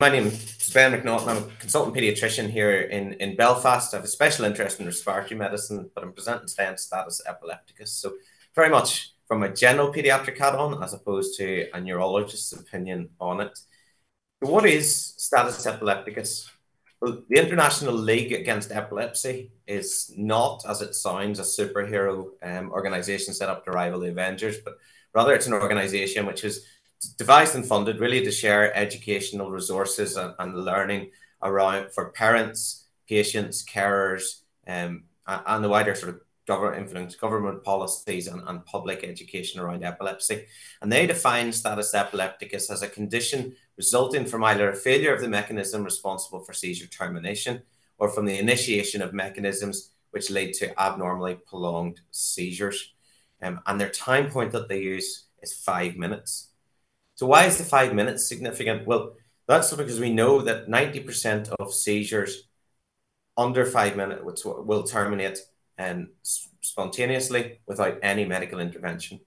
My name is Ben McNaughten. I'm a consultant pediatrician here in, in Belfast. I have a special interest in respiratory medicine, but I'm presenting today on status epilepticus. So, very much from a general pediatric hat on, as opposed to a neurologist's opinion on it. What is status epilepticus? Well, the International League Against Epilepsy is not, as it sounds, a superhero um, organization set up to rival the Avengers, but rather it's an organization which is devised and funded really to share educational resources and, and learning around for parents, patients, carers, um, and the wider sort of government influence, government policies, and, and public education around epilepsy. And they define status epilepticus as a condition resulting from either a failure of the mechanism responsible for seizure termination or from the initiation of mechanisms which lead to abnormally prolonged seizures. Um, and their time point that they use is five minutes. So why is the five minutes significant? Well, that's because we know that 90% of seizures under five minutes will terminate and um, spontaneously without any medical intervention.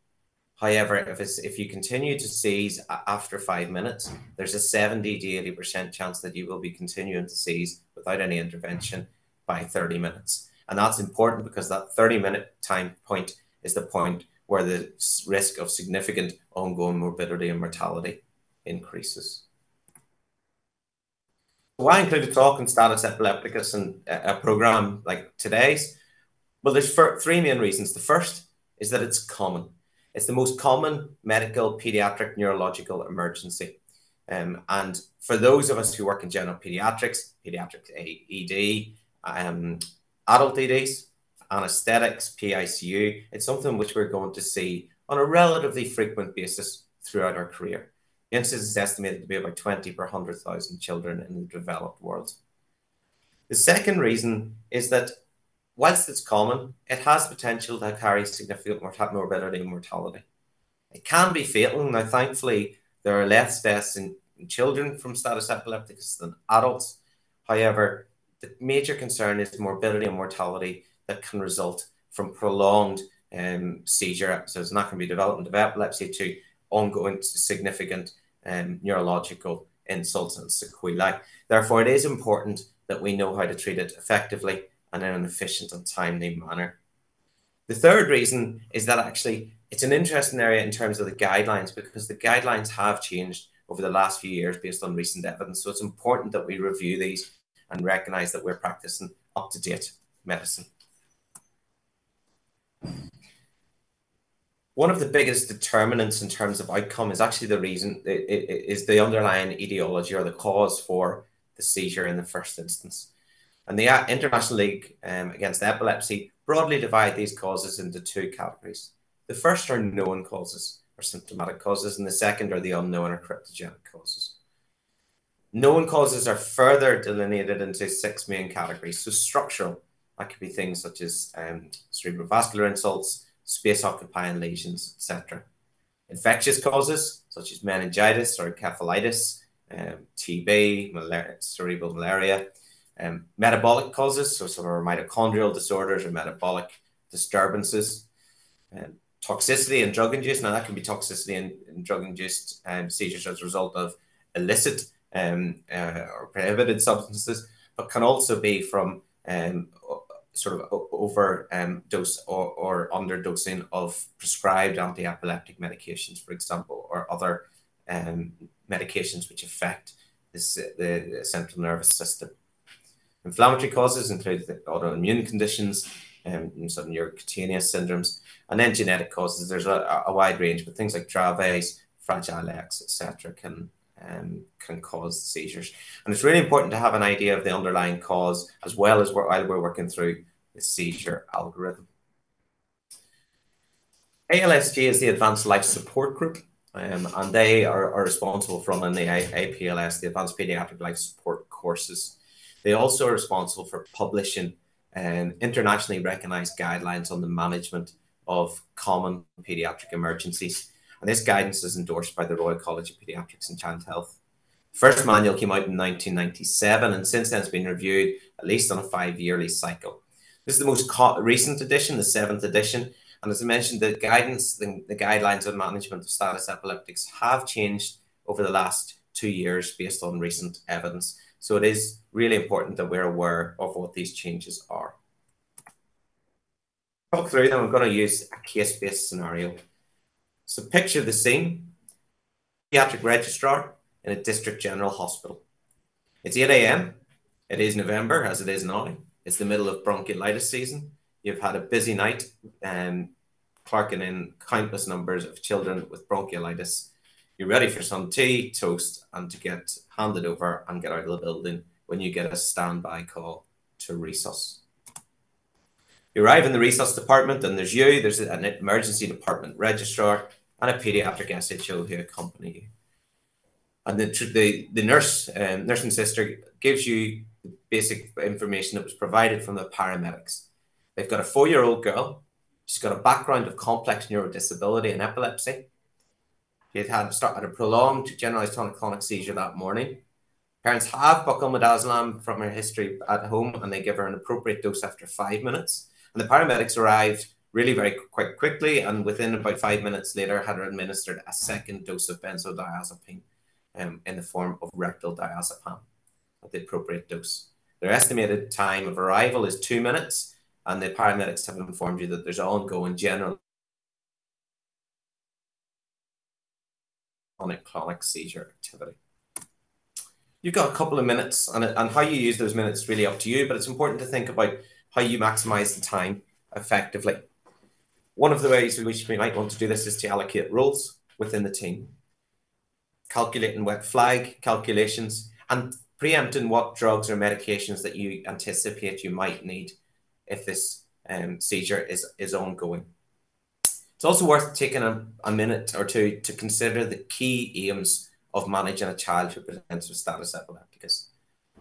However, if, if you continue to seize after five minutes, there's a 70 to 80% chance that you will be continuing to seize without any intervention by 30 minutes. And that's important because that 30 minute time point is the point where the risk of significant ongoing morbidity and mortality increases. Why include a talk on status epilepticus in a program like today's? Well, there's three main reasons. The first is that it's common. It's the most common medical pediatric neurological emergency. Um, and for those of us who work in general pediatrics, pediatric ED, um, adult EDs, anesthetics, PICU. It's something which we're going to see on a relatively frequent basis throughout our career. The incidence is estimated to be about 20 per 100,000 children in the developed world. The second reason is that whilst it's common, it has potential to carry significant morbidity and mortality. It can be fatal. Now, thankfully, there are less deaths in, in children from status epilepticus than adults. However, the major concern is morbidity and mortality that can result from prolonged um, seizure episodes, and that can be development of epilepsy to ongoing significant um, neurological insults and sequelae. Therefore, it is important that we know how to treat it effectively and in an efficient and timely manner. The third reason is that actually it's an interesting area in terms of the guidelines because the guidelines have changed over the last few years based on recent evidence. So it's important that we review these and recognize that we're practicing up to date medicine. One of the biggest determinants in terms of outcome is actually the reason is the underlying etiology or the cause for the seizure in the first instance. And the International League um, Against Epilepsy broadly divide these causes into two categories. The first are known causes or symptomatic causes, and the second are the unknown or cryptogenic causes. Known causes are further delineated into six main categories. So structural, that could be things such as um, cerebrovascular insults, space occupying lesions, etc. Infectious causes such as meningitis or encephalitis, um, TB, malaria, cerebral malaria, um, metabolic causes, so sort of mitochondrial disorders or metabolic disturbances, um, toxicity and drug induced. Now, that can be toxicity and, and drug induced um, seizures as a result of illicit um, uh, or prohibited substances, but can also be from um, sort of over um, dose or, or underdosing of prescribed anti-epileptic medications, for example, or other um, medications which affect this, the, central nervous system. Inflammatory causes include autoimmune conditions, um, some neurocutaneous syndromes, and then genetic causes. There's a, a wide range, but things like Dravet's, Fragile X, etc., can um, can cause seizures. And it's really important to have an idea of the underlying cause as well as while we're working through the seizure algorithm. ALSG is the Advanced Life Support Group, um, and they are, are, responsible for running the APLS, the Advanced Pediatric Life Support courses. They also are responsible for publishing um, internationally recognized guidelines on the management of common pediatric emergencies and this guidance is endorsed by the Royal College of Pediatrics and Child Health. The first manual came out in 1997, and since then it's been reviewed at least on a five yearly cycle. This is the most recent edition, the seventh edition, and as I mentioned, the guidance, the, the guidelines on management of status epilepticus have changed over the last two years based on recent evidence. So it is really important that we're aware of what these changes are. Talk through them. I'm going to use a case-based scenario. So picture the scene. Pediatric registrar in a district general hospital. It's 8 a.m. It is November, as it is now. It's the middle of bronchiolitis season. You've had a busy night um, clerking in countless numbers of children with bronchiolitis. You're ready for some tea, toast, and to get handed over and get out of the building when you get a standby call to resus. You arrive in the resus department, and there's you, there's an emergency department registrar, and a pediatric SHO who accompany you. And the, the, the nurse, um, nursing sister, gives you the basic information that was provided from the paramedics. They've got a four year old girl. She's got a background of complex neurodisability and epilepsy. She had had started a prolonged generalized tonic-clonic seizure that morning. Parents have buccal from her history at home, and they give her an appropriate dose after five minutes. And the paramedics arrived really very quite quickly, and within about five minutes later, had her administered a second dose of benzodiazepine um, in the form of rectal diazepam at the appropriate dose. Their estimated time of arrival is two minutes, and the paramedics have informed you that there's ongoing general tonic-clonic seizure activity. You've got a couple of minutes, and, and how you use those minutes is really up to you, but it's important to think about how you maximize the time effectively. One of the ways in which we might want to do this is to allocate roles within the team, calculating wet flag calculations, and preempting what drugs or medications that you anticipate you might need if this um, seizure is, is ongoing. It's also worth taking a, a minute or two to consider the key aims of managing a child who presents with status epilepticus.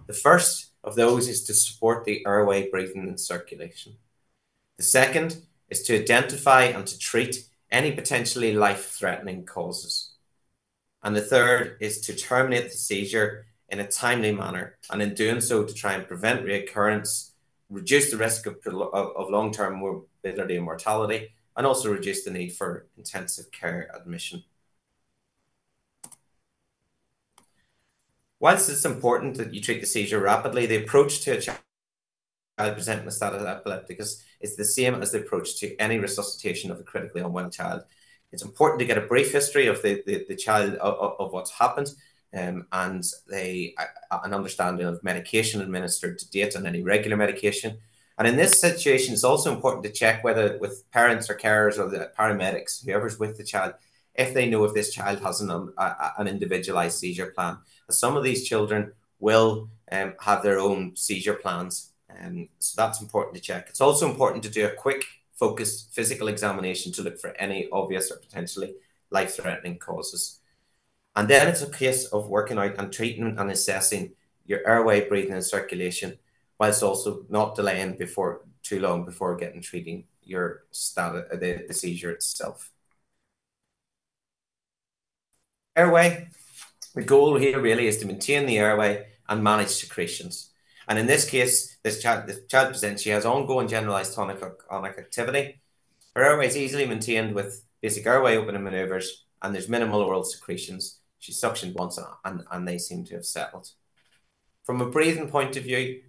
The first of those is to support the airway, breathing, and circulation. The second is to identify and to treat any potentially life threatening causes. And the third is to terminate the seizure in a timely manner, and in doing so, to try and prevent reoccurrence, reduce the risk of, of, of long term morbidity and mortality, and also reduce the need for intensive care admission. Whilst it's important that you treat the seizure rapidly, the approach to a child present with status epilepticus is the same as the approach to any resuscitation of a critically unwell child. It's important to get a brief history of the, the, the child of, of what's happened um, and they an understanding of medication administered to date and any regular medication. And in this situation, it's also important to check whether with parents or carers or the paramedics, whoever's with the child, if they know if this child has an, um, an individualized seizure plan. As some of these children will um, have their own seizure plans. Um, so that's important to check. It's also important to do a quick, focused physical examination to look for any obvious or potentially life threatening causes. And then it's a case of working out and treating and assessing your airway, breathing, and circulation, whilst also not delaying before too long before getting treating your status, uh, the, the seizure itself. Airway, the goal here really is to maintain the airway and manage secretions. And in this case, this child, this child presents, she has ongoing generalized tonic-clonic activity. Her airway is easily maintained with basic airway opening maneuvers, and there's minimal oral secretions. She suctioned once and, and they seem to have settled. From a breathing point of view,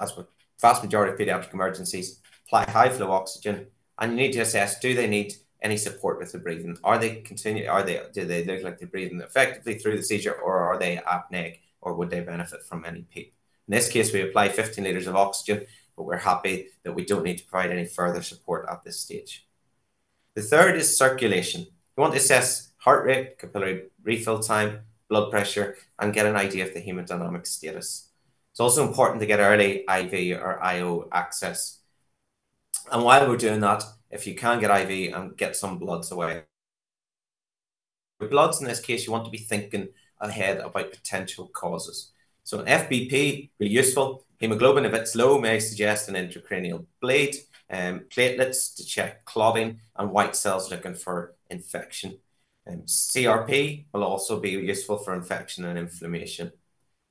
as with vast majority of pediatric emergencies, apply high flow oxygen and you need to assess do they need any support with the breathing? Are they continue are they do they look like they're breathing effectively through the seizure or are they apneic or would they benefit from any PEEP? In this case, we apply 15 litres of oxygen, but we're happy that we don't need to provide any further support at this stage. The third is circulation. We want to assess heart rate, capillary refill time, blood pressure, and get an idea of the hemodynamic status. It's also important to get early IV or IO access. And while we're doing that, if you can get IV and get some bloods away. With bloods, in this case, you want to be thinking ahead about potential causes. So an FBP, really useful. Hemoglobin, if it's low, may suggest an intracranial bleed. Um, platelets to check clotting, and white cells looking for infection. Um, CRP will also be useful for infection and inflammation.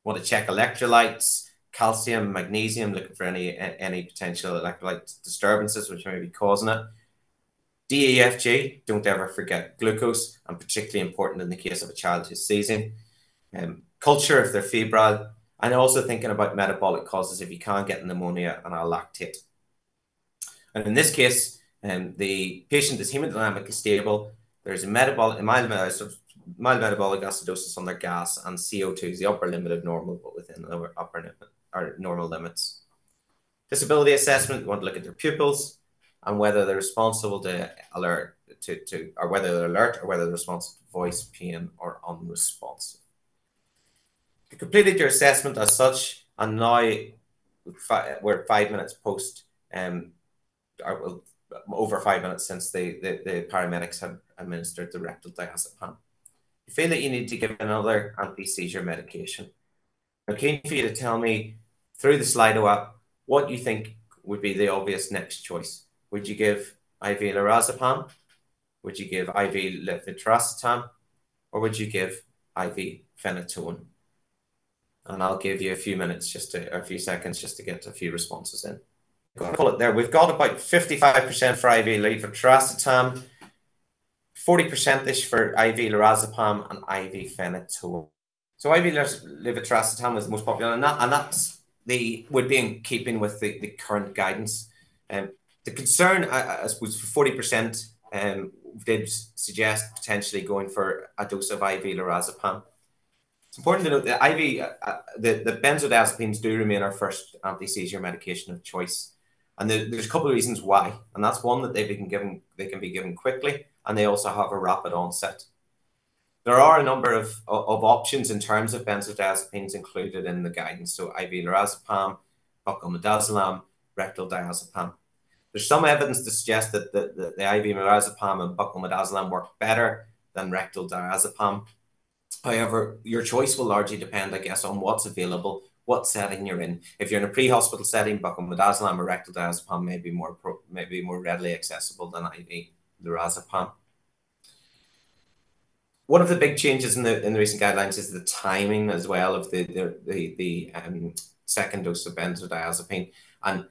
Want to check electrolytes, calcium, magnesium, looking for any any potential electrolyte disturbances which may be causing it. DEFG, don't ever forget glucose, and particularly important in the case of a child who's seizing. Um, culture if they're febrile, and also thinking about metabolic causes if you can't get ammonia and a lactate. And in this case, um, the patient is hemodynamically stable. There's a metabolic, mild, mild metabolic acidosis on their gas, and CO2 is the upper limit of normal, but within the upper limit or normal limits. Disability assessment, we want to look at their pupils and whether they're responsible to alert to, to or whether they're alert or whether they're responsive to voice, pain, or unresponsive. You completed your assessment as such, and now we're five minutes post, um, or over five minutes since the, the, the paramedics have administered the rectal diazepam. You feel that you need to give another anti-seizure medication. I'm keen for you to tell me through the Slido app what you think would be the obvious next choice. Would you give IV lorazepam? Would you give IV levetiracetam? Or would you give IV phenytoin? And I'll give you a few minutes, just to, a few seconds, just to get a few responses in. Call it there. We've got about 55% for IV levetiracetam, 40%ish for IV lorazepam, and IV phenytoin. So IV levetiracetam is the most popular, and that and that's the would be in keeping with the, the current guidance. Um, the concern, I, I suppose, for forty percent, um, did suggest potentially going for a dose of IV lorazepam. It's important to note that IV, uh, uh, the, the benzodiazepines do remain our first anti-seizure medication of choice, and the, there's a couple of reasons why. And that's one that they can given, they can be given quickly, and they also have a rapid onset. There are a number of, of options in terms of benzodiazepines included in the guidance. So IV lorazepam, buccal rectal diazepam. There's some evidence to suggest that the, the, the IV lorazepam and buccal work better than rectal diazepam. However, your choice will largely depend, I guess, on what's available, what setting you're in. If you're in a pre-hospital setting, buccal or rectal diazepam may be more pro, may be more readily accessible than IV lorazepam one of the big changes in the in the recent guidelines is the timing as well of the the the, the um, second dose of benzodiazepine, and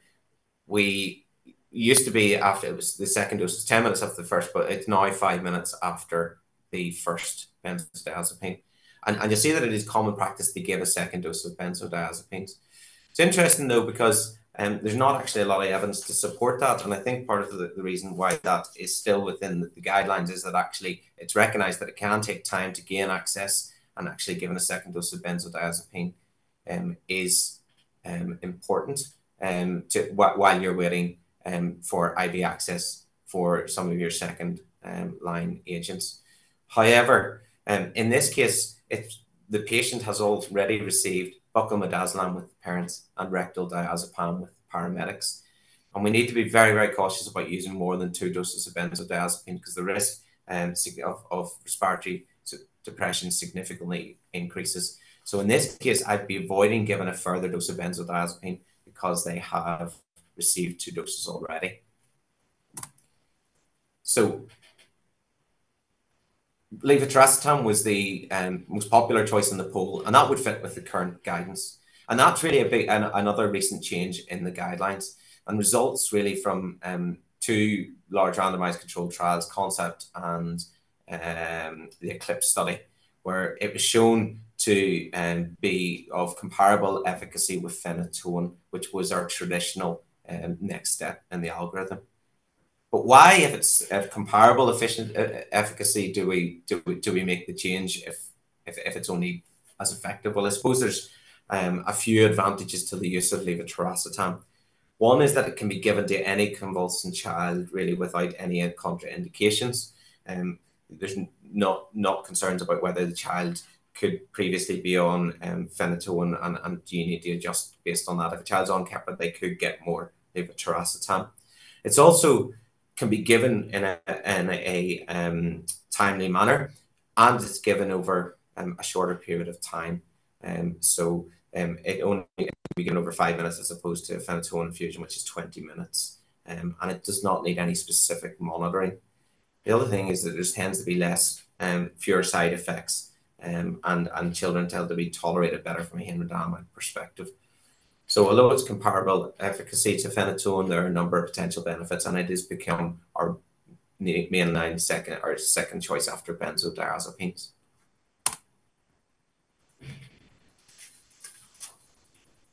we used to be after it was the second dose was ten minutes after the first, but it's now five minutes after the first benzodiazepine, and and you see that it is common practice to give a second dose of benzodiazepines. It's interesting though because um, there's not actually a lot of evidence to support that. And I think part of the, the reason why that is still within the, the, guidelines is that actually it's recognized that it can take time to gain access and actually giving a second dose of benzodiazepine um, is um, important um, to, while you're waiting um, for IV access for some of your second um, line agents. However, um, in this case, the patient has already received buccal midazolam with parents and rectal diazepam with paramedics. And we need to be very, very cautious about using more than two doses of benzodiazepine because the risk um, of, of respiratory depression significantly increases. So in this case, I'd be avoiding giving a further dose of benzodiazepine because they have received two doses already. So levetiracetam was the um, most popular choice in the poll, and that would fit with the current guidance. And that's really a big an, another recent change in the guidelines and results really from um, two large randomized controlled trials, ConSEPT and um, the EcLiPSE study, where it was shown to um, be of comparable efficacy with phenytoin, which was our traditional um, next step in the algorithm. But why, if it's if comparable efficient efficacy, do we do we, do we make the change if, if if it's only as effective? Well, I suppose there's um, a few advantages to the use of levetiracetam. One is that it can be given to any convulsant child really without any contraindications. Um, there's not not concerns about whether the child could previously be on um, phenytoin and, and do you need to adjust based on that. If a child's on Keppra, they could get more levetiracetam. It's also can be given in a, in a um, timely manner and it's given over um, a shorter period of time. Um, so um, it only can be given over five minutes as opposed to phenytoin infusion, which is 20 minutes. Um, and it does not need any specific monitoring. The other thing is that there tends to be less, um, fewer side effects, um, and, and children tend to be tolerated better from a hemodynamic perspective. So although it's comparable efficacy to phenytoin, there are a number of potential benefits, and it has become our mainline second or second choice after benzodiazepines.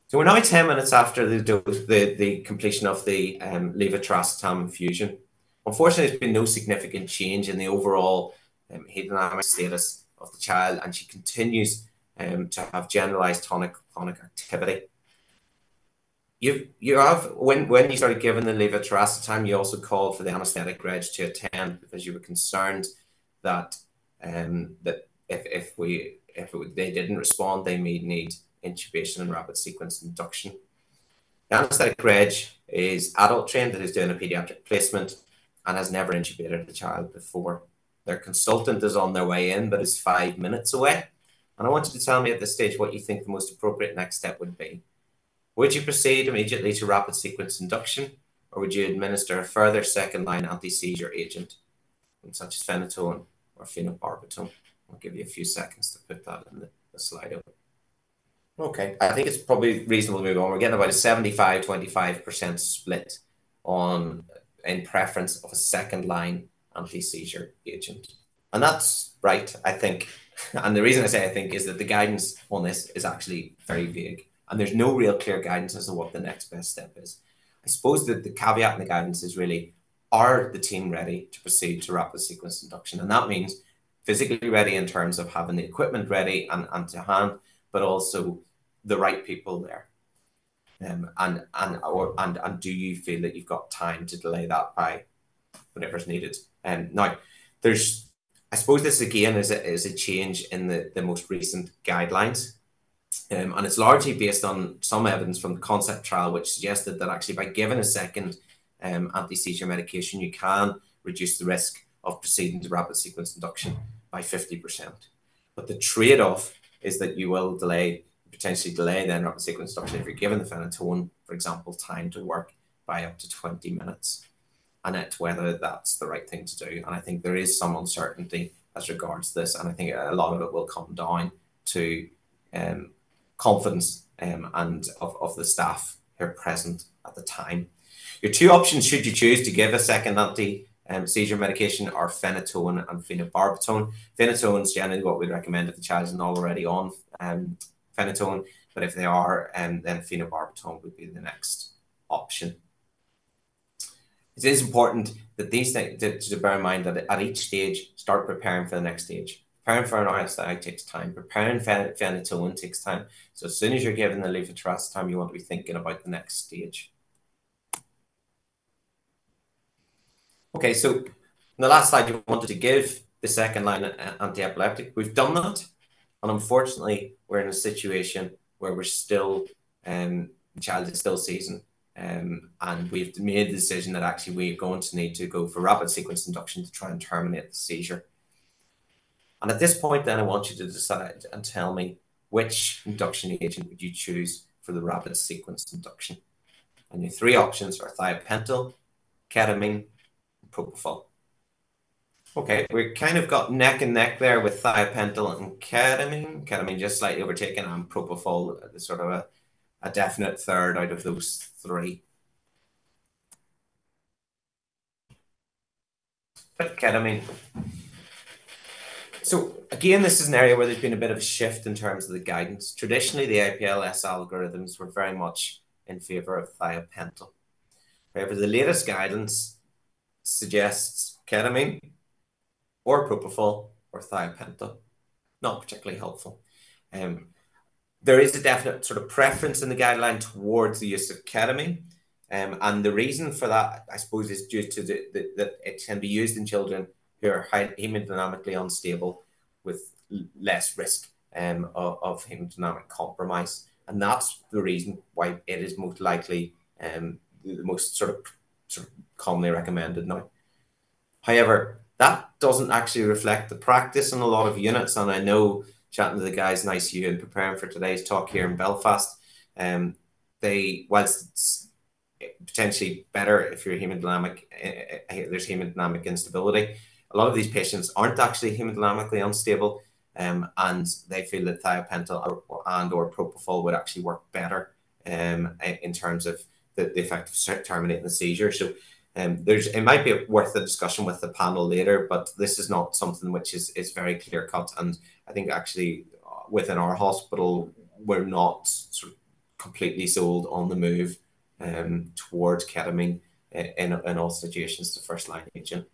So we're now 10 minutes after the, the, completion of the um, levetiracetam infusion. Unfortunately, there's been no significant change in the overall um, hemodynamic status of the child, and she continues um, to have generalized tonic clonic activity. You you have when when you started giving the levetiracetam, you also called for the anaesthetic reg to attend because you were concerned that um, that if, if we if it, they didn't respond, they may need intubation and rapid sequence induction. The anaesthetic reg is adult trained that is doing a pediatric placement and has never intubated a child before. Their consultant is on their way in, but is five minutes away. And I want you to tell me at this stage what you think the most appropriate next step would be. Would you proceed immediately to rapid sequence induction, or would you administer a further second line anti seizure agent, such as phenytoin or phenobarbital? I'll give you a few seconds to put that in the, slide. Okay, I think it's probably reasonable to move on. We're getting about a 75 25% split on in preference of a second line anti seizure agent. And that's right, I think. And the reason I say I think is that the guidance on this is actually very vague. And there's no real clear guidance as to what the next best step is. I suppose that the caveat in the guidance is really are the team ready to proceed to rapid sequence induction? And that means physically ready in terms of having the equipment ready and, and to hand, but also the right people there. Um, and and or and and do you feel that you've got time to delay that by whatever's needed? And um, now, there's I suppose this again is a, is a change in the, the most recent guidelines. Um, and it's largely based on some evidence from the ConSEPT trial, which suggested that actually by giving a second um, anti seizure medication, you can reduce the risk of proceeding to rapid sequence induction by 50%. But the trade off is that you will delay, potentially delay then rapid sequence induction if you're given the phenytoin, for example, time to work by up to 20 minutes. And it's whether that's the right thing to do. And I think there is some uncertainty as regards this. And I think a lot of it will come down to um, confidence um, and of, of the staff who are present at the time. Your two options, should you choose to give a second anti um, seizure medication, are phenytoin and phenobarbital. Phenytoin is generally what we'd recommend if the child is not already on um, phenytoin, but if they are, um, then phenobarbital would be the next option. It is important that these things to, to bear in mind that at each stage, start preparing for the next stage. Preparing for an RSI takes time. Preparing phenytoin takes time. So as soon as you're given the levetiracetam, you want to be thinking about the next stage. Okay, so the last slide, you wanted to give the second line anti-epileptic. We've done that, and unfortunately, we're in a situation where we're still, um, the child is still seizing, um, and we've made the decision that actually we're going to need to go for rapid sequence induction to try and terminate the seizure. And at this point, then I want you to decide and tell me which induction agent would you choose for the rapid sequence induction. And your three options are thiopental, ketamine, and propofol. Okay, we're kind of got neck and neck there with thiopental and ketamine. Ketamine just slightly overtaken, and propofol sort of a, a definite third out of those three. But ketamine. So again, this is an area where there's been a bit of a shift in terms of the guidance. Traditionally, the APLS algorithms were very much in favor of thiopental. However, the latest guidance suggests ketamine or propofol or thiopental. Not particularly helpful. Um, there is a definite sort of preference in the guideline towards the use of ketamine. Um, and the reason for that, I suppose, is due to the, the, that it can be used in children who are hemodynamically unstable with less risk um, of, of hemodynamic compromise. And that's the reason why it is most likely um, the most sort of, sort of commonly recommended now. However, that doesn't actually reflect the practice in a lot of units. And I know chatting to the guys in ICU and preparing for today's talk here in Belfast, um, they, whilst it's potentially better if you're hemodynamic, uh, there's hemodynamic instability, a lot of these patients aren't actually hemodynamically unstable. Um, and they feel that thiopental and or propofol would actually work better um, in terms of the, the effect of terminating the seizure. So um, there's it might be worth a discussion with the panel later, but this is not something which is is very clear cut. And I think actually uh, within our hospital, we're not sort of completely sold on the move um, towards ketamine in, in all situations, the first line agent.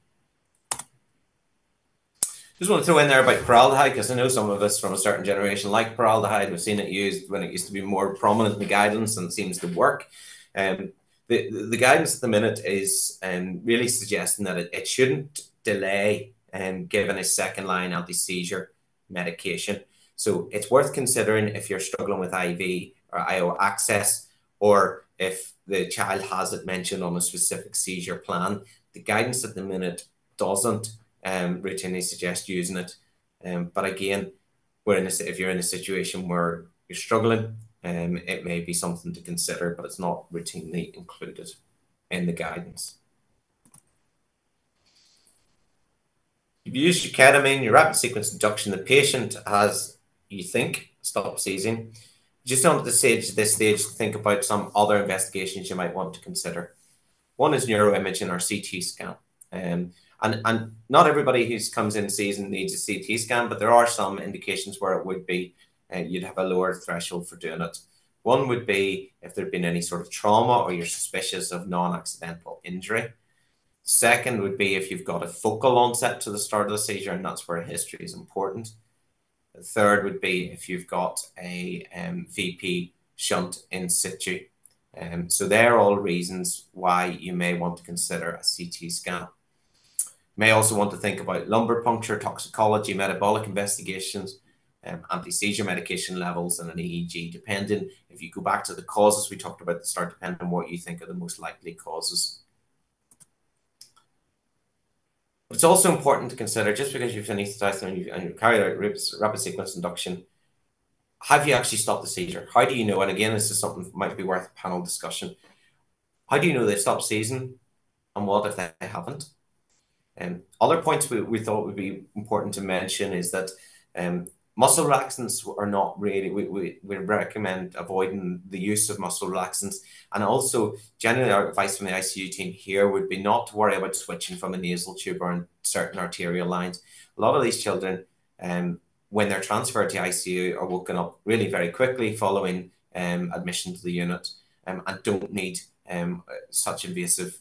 Just want to throw in there about paraldehyde because I know some of us from a certain generation like paraldehyde. We've seen it used when it used to be more prominent in the guidance and seems to work. Um, the, the guidance at the minute is um, really suggesting that it, it shouldn't delay um, given a second line anti seizure medication. So it's worth considering if you're struggling with IV or IO access, or if the child has it mentioned on a specific seizure plan. The guidance at the minute doesn't um, routinely suggest using it. Um, but again, we're in a, if you're in a situation where you're struggling, um, it may be something to consider, but it's not routinely included in the guidance. If you use your ketamine, your rapid sequence induction, the patient has, you think, stopped seizing. Just on the stage, this stage, think about some other investigations you might want to consider. One is neuroimaging or CT scan. Um, and, and not everybody who comes in season needs a CT scan, but there are some indications where it would be uh, you'd have a lower threshold for doing it. One would be if there'd been any sort of trauma or you're suspicious of non-accidental injury. Second would be if you've got a focal onset to the start of the seizure, and that's where history is important. The third would be if you've got a um, VP shunt in situ. Um, so they're all reasons why you may want to consider a CT scan. May also want to think about lumbar puncture, toxicology, metabolic investigations, um, anti-seizure medication levels, and an EEG, depending, if you go back to the causes we talked about at the start, depending on what you think are the most likely causes. It's also important to consider, just because you've anesthetized and you've, and you've carried out rapid sequence induction, have you actually stopped the seizure? How do you know? And again, this is something that might be worth a panel discussion. How do you know they've stopped seizing? And what if they haven't? Um, other points we, thought would be important to mention is that um, muscle relaxants are not really, we, recommend avoiding the use of muscle relaxants. And also, generally, our advice from the ICU team here would be not to worry about switching from a nasal tube or certain arterial lines. A lot of these children, um, when they're transferred to ICU, are woken up really very quickly following admission to the unit and don't need such invasive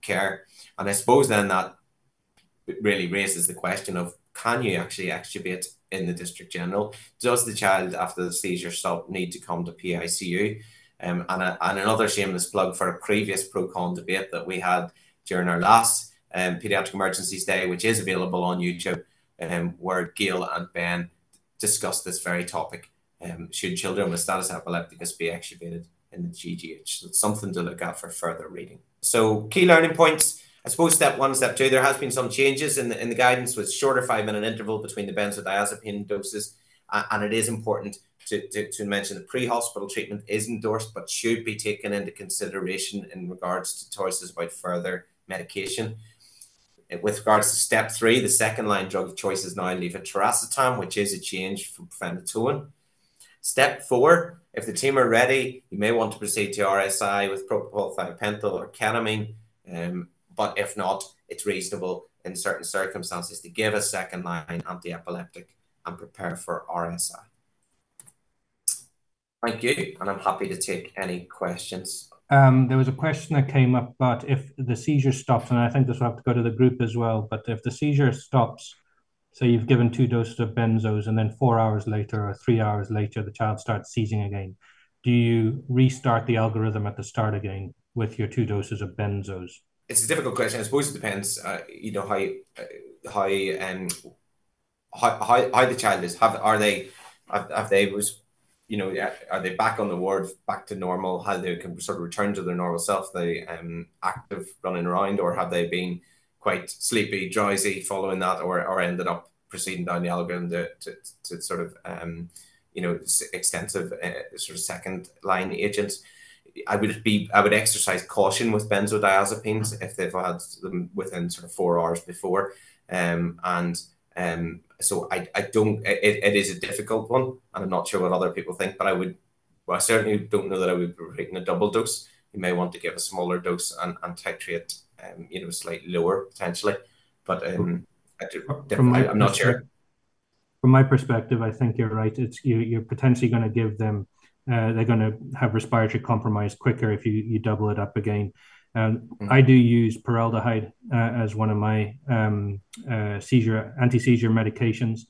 care. And I suppose then that really raises the question of can you actually extubate in the district general? Does the child after the seizure stop need to come to PICU? Um, and, a, and another shameless plug for a previous pro con debate that we had during our last um, Pediatric Emergencies Day, which is available on YouTube, um, where Gail and Ben discussed this very topic. Um, should children with status epilepticus be extubated in the DGH? So it's something to look at for further reading. So, key learning points I suppose step one, step two, there has been some changes in the, in the guidance with shorter five minute interval between the benzodiazepine doses. Uh, and it is important to, to, to mention that pre-hospital treatment is endorsed, but should be taken into consideration in regards to choices about further medication. With regards to step three, the second line drug of choice is now levetiracetam, which is a change from phenytoin. Step four, if the team are ready, you may want to proceed to RSI with propofol, thiopental, or ketamine. Um, but if not, it's reasonable in certain circumstances to give a second line anti-epileptic and prepare for RSI. Thank you, and I'm happy to take any questions. Um, there was a question that came up about if the seizure stops, and I think this will have to go to the group as well. But if the seizure stops, say you've given two doses of benzos, and then four hours later or three hours later, the child starts seizing again, do you restart the algorithm at the start again with your two doses of benzos? It's a difficult question. I suppose it depends. Uh, you know how uh, how um how, how how the child is. Have are they have, have they was you know are they back on the ward back to normal? How they can sort of return to their normal self? They um active running around, or have they been quite sleepy, drowsy following that, or or ended up proceeding down the algorithm to to, to sort of um you know extensive uh, sort of second line agents. I would be I would exercise caution with benzodiazepines if they've had them within sort of four hours before, um, and um, so I, I don't it, it is a difficult one, and I'm not sure what other people think, but I would well, I certainly don't know that I would be taking a double dose. You may want to give a smaller dose and, and titrate, um, you know, slightly lower potentially, but um, I my not sure. From my perspective, I think you're right. It's you, you're potentially going to give them uh, they're going to have respiratory compromise quicker if you, you double it up again. Um, mm-hmm. I do use paraldehyde uh, as one of my um, uh, seizure anti-seizure medications,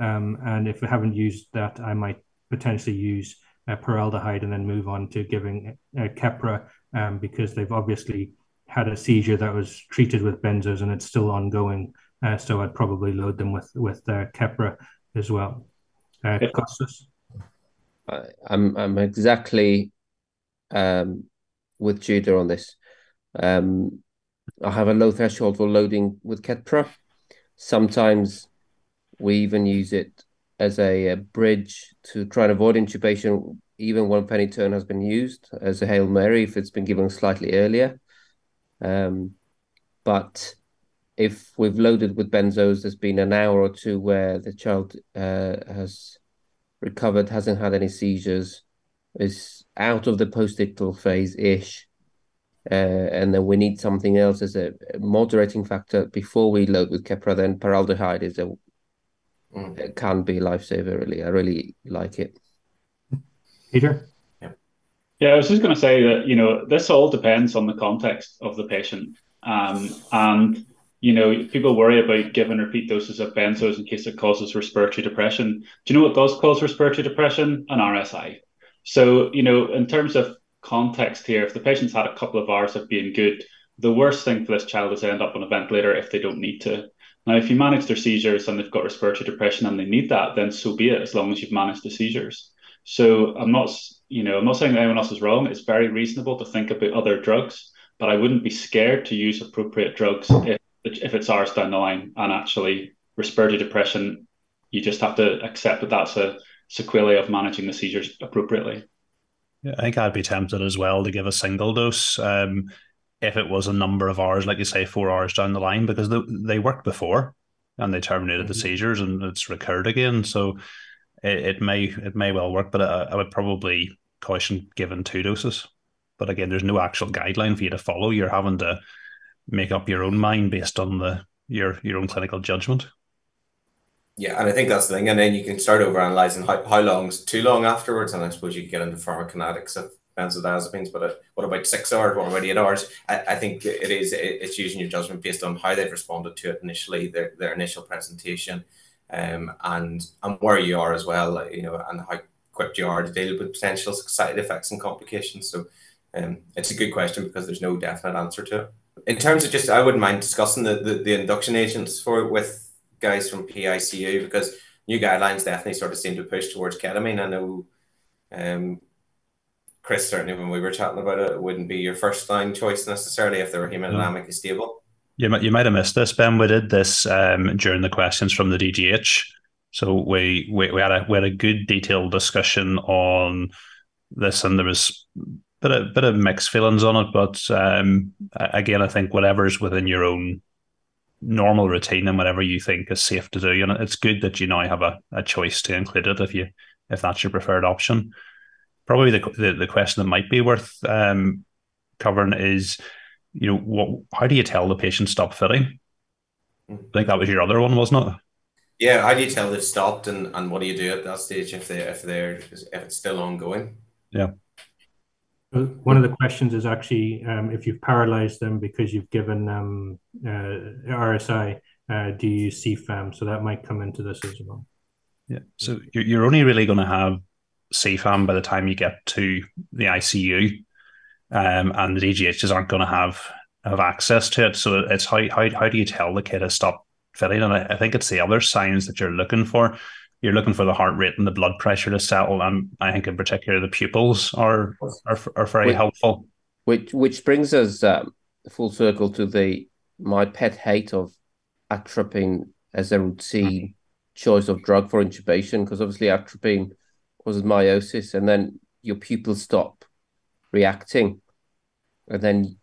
um, and if I haven't used that, I might potentially use uh, paraldehyde and then move on to giving uh, Keppra um, because they've obviously had a seizure that was treated with benzos and it's still ongoing. Uh, so I'd probably load them with with uh, Keppra as well. Uh, Costas? I'm I'm exactly um, with Judah on this. Um, I have a low threshold for loading with Keppra. Sometimes we even use it as a, a, bridge to try and avoid intubation, even when phenytoin has been used as a Hail Mary if it's been given slightly earlier. Um, but if we've loaded with benzos, there's been an hour or two where the child uh, has recovered, hasn't had any seizures, is out of the postictal phase ish, uh, and then we need something else as a moderating factor before we load with Keppra, then paraldehyde is a mm. it can be a lifesaver. Really, I really like it. Peter. Yeah, yeah I was just going to say that you know this all depends on the context of the patient, um, and you know people worry about giving repeat doses of benzos in case it causes respiratory depression. Do you know what does cause respiratory depression? An RSI. So you know, in terms of context here, if the patient's had a couple of hours of being good, the worst thing for this child is to end up on a ventilator if they don't need to. Now, if you manage their seizures and they've got respiratory depression and they need that, then so be it, as long as you've managed the seizures. So I'm not, you know, I'm not saying that anyone else is wrong. It's very reasonable to think about other drugs, but I wouldn't be scared to use appropriate drugs if, if it's hours down the line. And actually, respiratory depression, you just have to accept that that's a sequelae of managing the seizures appropriately. Yeah, I think I'd be tempted as well to give a single dose um, if it was a number of hours, like you say, four hours down the line, because they, they worked before and they terminated mm-hmm. the seizures and it's recurred again. So it, it may it may well work, but I, I would probably caution given two doses. But again, there's no actual guideline for you to follow. You're having to make up your own mind based on the your your own clinical judgment. Yeah, and I think that's the thing. And then you can start over analyzing how, how long is too long afterwards. And I suppose you get into pharmacokinetics of benzodiazepines, but uh, what about six hours? What about eight hours? I, I think it is it's using your judgment based on how they've responded to it initially, their, their initial presentation, um, and and where you are as well, you know, and how equipped you are to deal with potential side effects and complications. So um, it's a good question because there's no definite answer to it. In terms of just, I wouldn't mind discussing the, the, the induction agents for with guys from PICU because new guidelines definitely sort of seem to push towards ketamine. I know um, Chris, certainly when we were chatting about it, it wouldn't be your first line choice necessarily if they were hemodynamically mm. stable. You might, you might have missed this, Ben. We did this um, during the questions from the DGH. So we, we, we, had a, we had a good detailed discussion on this, and there was bit of, bit of mixed feelings on it. But um, again, I think whatever's within your own normal routine and whatever you think is safe to do, you know, it's good that you now have a, a choice to include it if you if that's your preferred option. Probably the the, the question that might be worth um, covering is you know, what? How do you tell the patient stop fitting? I think that was your other one, wasn't it? Yeah, how do you tell they've stopped, and, and what do you do at that stage if they if they're if it's still ongoing? Yeah. One of the questions is actually um, if you've paralyzed them because you've given them uh, RSI, uh, do you use CFAM? So that might come into this as well. Yeah. So you're only really going to have CFAM by the time you get to the ICU um, and the DGHs aren't going to have have access to it. So it's how how how do you tell the kid to stop fitting? And I, I think it's the other signs that you're looking for. You're looking for the heart rate and the blood pressure to settle, and I think in particular the pupils are are, are very which, helpful. Which which brings us um, full circle to the my pet hate of atropine as a routine choice of drug for intubation because obviously atropine causes miosis and then your pupils stop reacting and then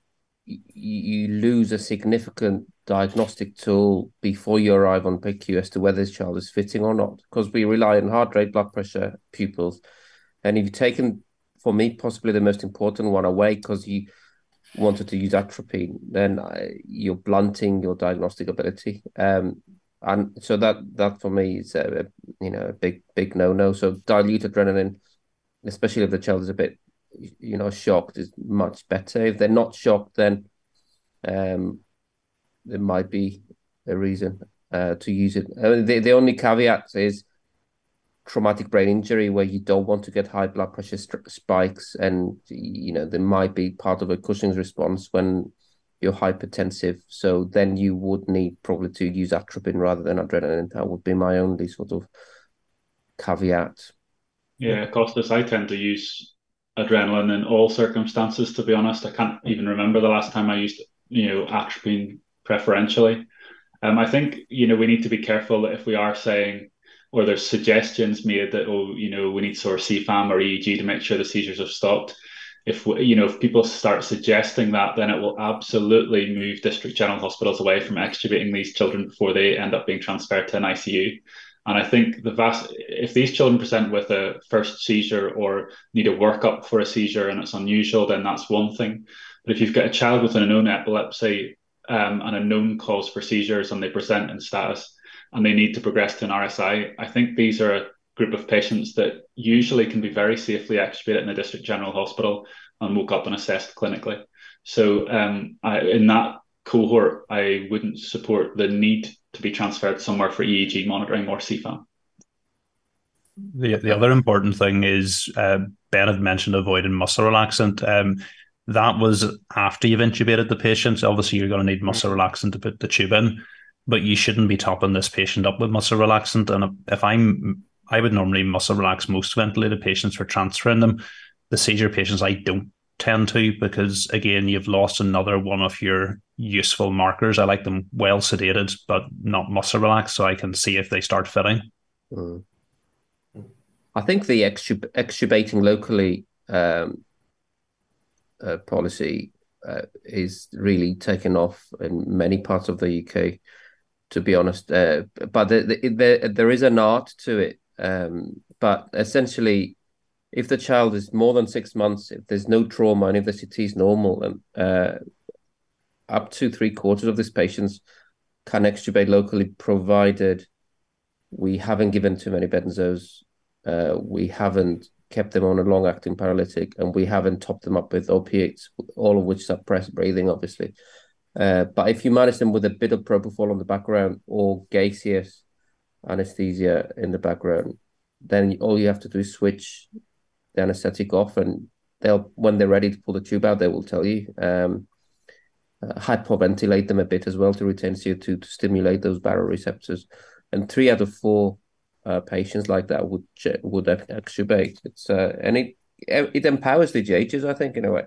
you, you lose a significant diagnostic tool before you arrive on PICU as to whether this child is fitting or not, because we rely on heart rate, blood pressure, pupils. And if you've taken, for me, possibly the most important one away because you wanted to use atropine, then uh, you're blunting your diagnostic ability. Um, and so that that for me is a, you know a big big no no. So dilute adrenaline especially if the child is a bit, you know, shocked, is much better. If they're not shocked, then um, there might be a reason uh, to use it. Mean, the the only caveat is traumatic brain injury where you don't want to get high blood pressure spikes and you know there might be part of a cushing's response when you're hypertensive. So then you would need probably to use atropine rather than adrenaline. That would be my only sort of caveat. Yeah costas i tend to use adrenaline in all circumstances to be honest. I can't even remember the last time i used you know atropine preferentially um, i think you know we need to be careful that if we are saying or there's suggestions made that oh you know we need to of CFAM or EEG to make sure the seizures have stopped. If we, you know if people start suggesting that, then it will absolutely move district general hospitals away from extubating these children before they end up being transferred to an ICU. And I think the vast if these children present with a first seizure or need a workup for a seizure and it's unusual, then that's one thing. But if you've got a child with a known epilepsy um, and a known cause for seizures and they present in status, and they need to progress to an RSI. I think these are a group of patients that usually can be very safely extubated in the district general hospital and woke up and assessed clinically. So um, I, in that cohort, I wouldn't support the need to be transferred somewhere for EEG monitoring or CFAM. The the other important thing is uh, Ben had mentioned avoiding muscle relaxant. Um, that was after you've intubated the patient. Obviously, you're going to need muscle relaxant to put the tube in but you shouldn't be topping this patient up with muscle relaxant. And if I'm, I would normally muscle relax most ventilated patients for transferring them. The seizure patients, I don't tend to because again, you've lost another one of your useful markers. I like them well sedated, but not muscle relaxed, so I can see if they start fitting. Mm. I think the extub- extubating locally um, uh, policy uh, is really taken off in many parts of the UK to be honest. Uh, but the, the, the, there is an art to it. Um, but essentially, if the child is more than six months, if there's no trauma, and if the CT is normal, and uh, up to three quarters of these patients can extubate locally, provided we haven't given too many benzos, uh, we haven't kept them on a long-acting paralytic, and we haven't topped them up with opiates, all of which suppress breathing, obviously. Uh, but if you manage them with a bit of propofol on the background or gaseous anesthesia in the background, then all you have to do is switch the anesthetic off, and they'll when they're ready to pull the tube out, they will tell you. Um, uh, hyperventilate them a bit as well to retain CO2 to stimulate those baroreceptors. And three out of four uh, patients like that would would extubate. It's uh, and it it empowers the DGHs, I think, in a way.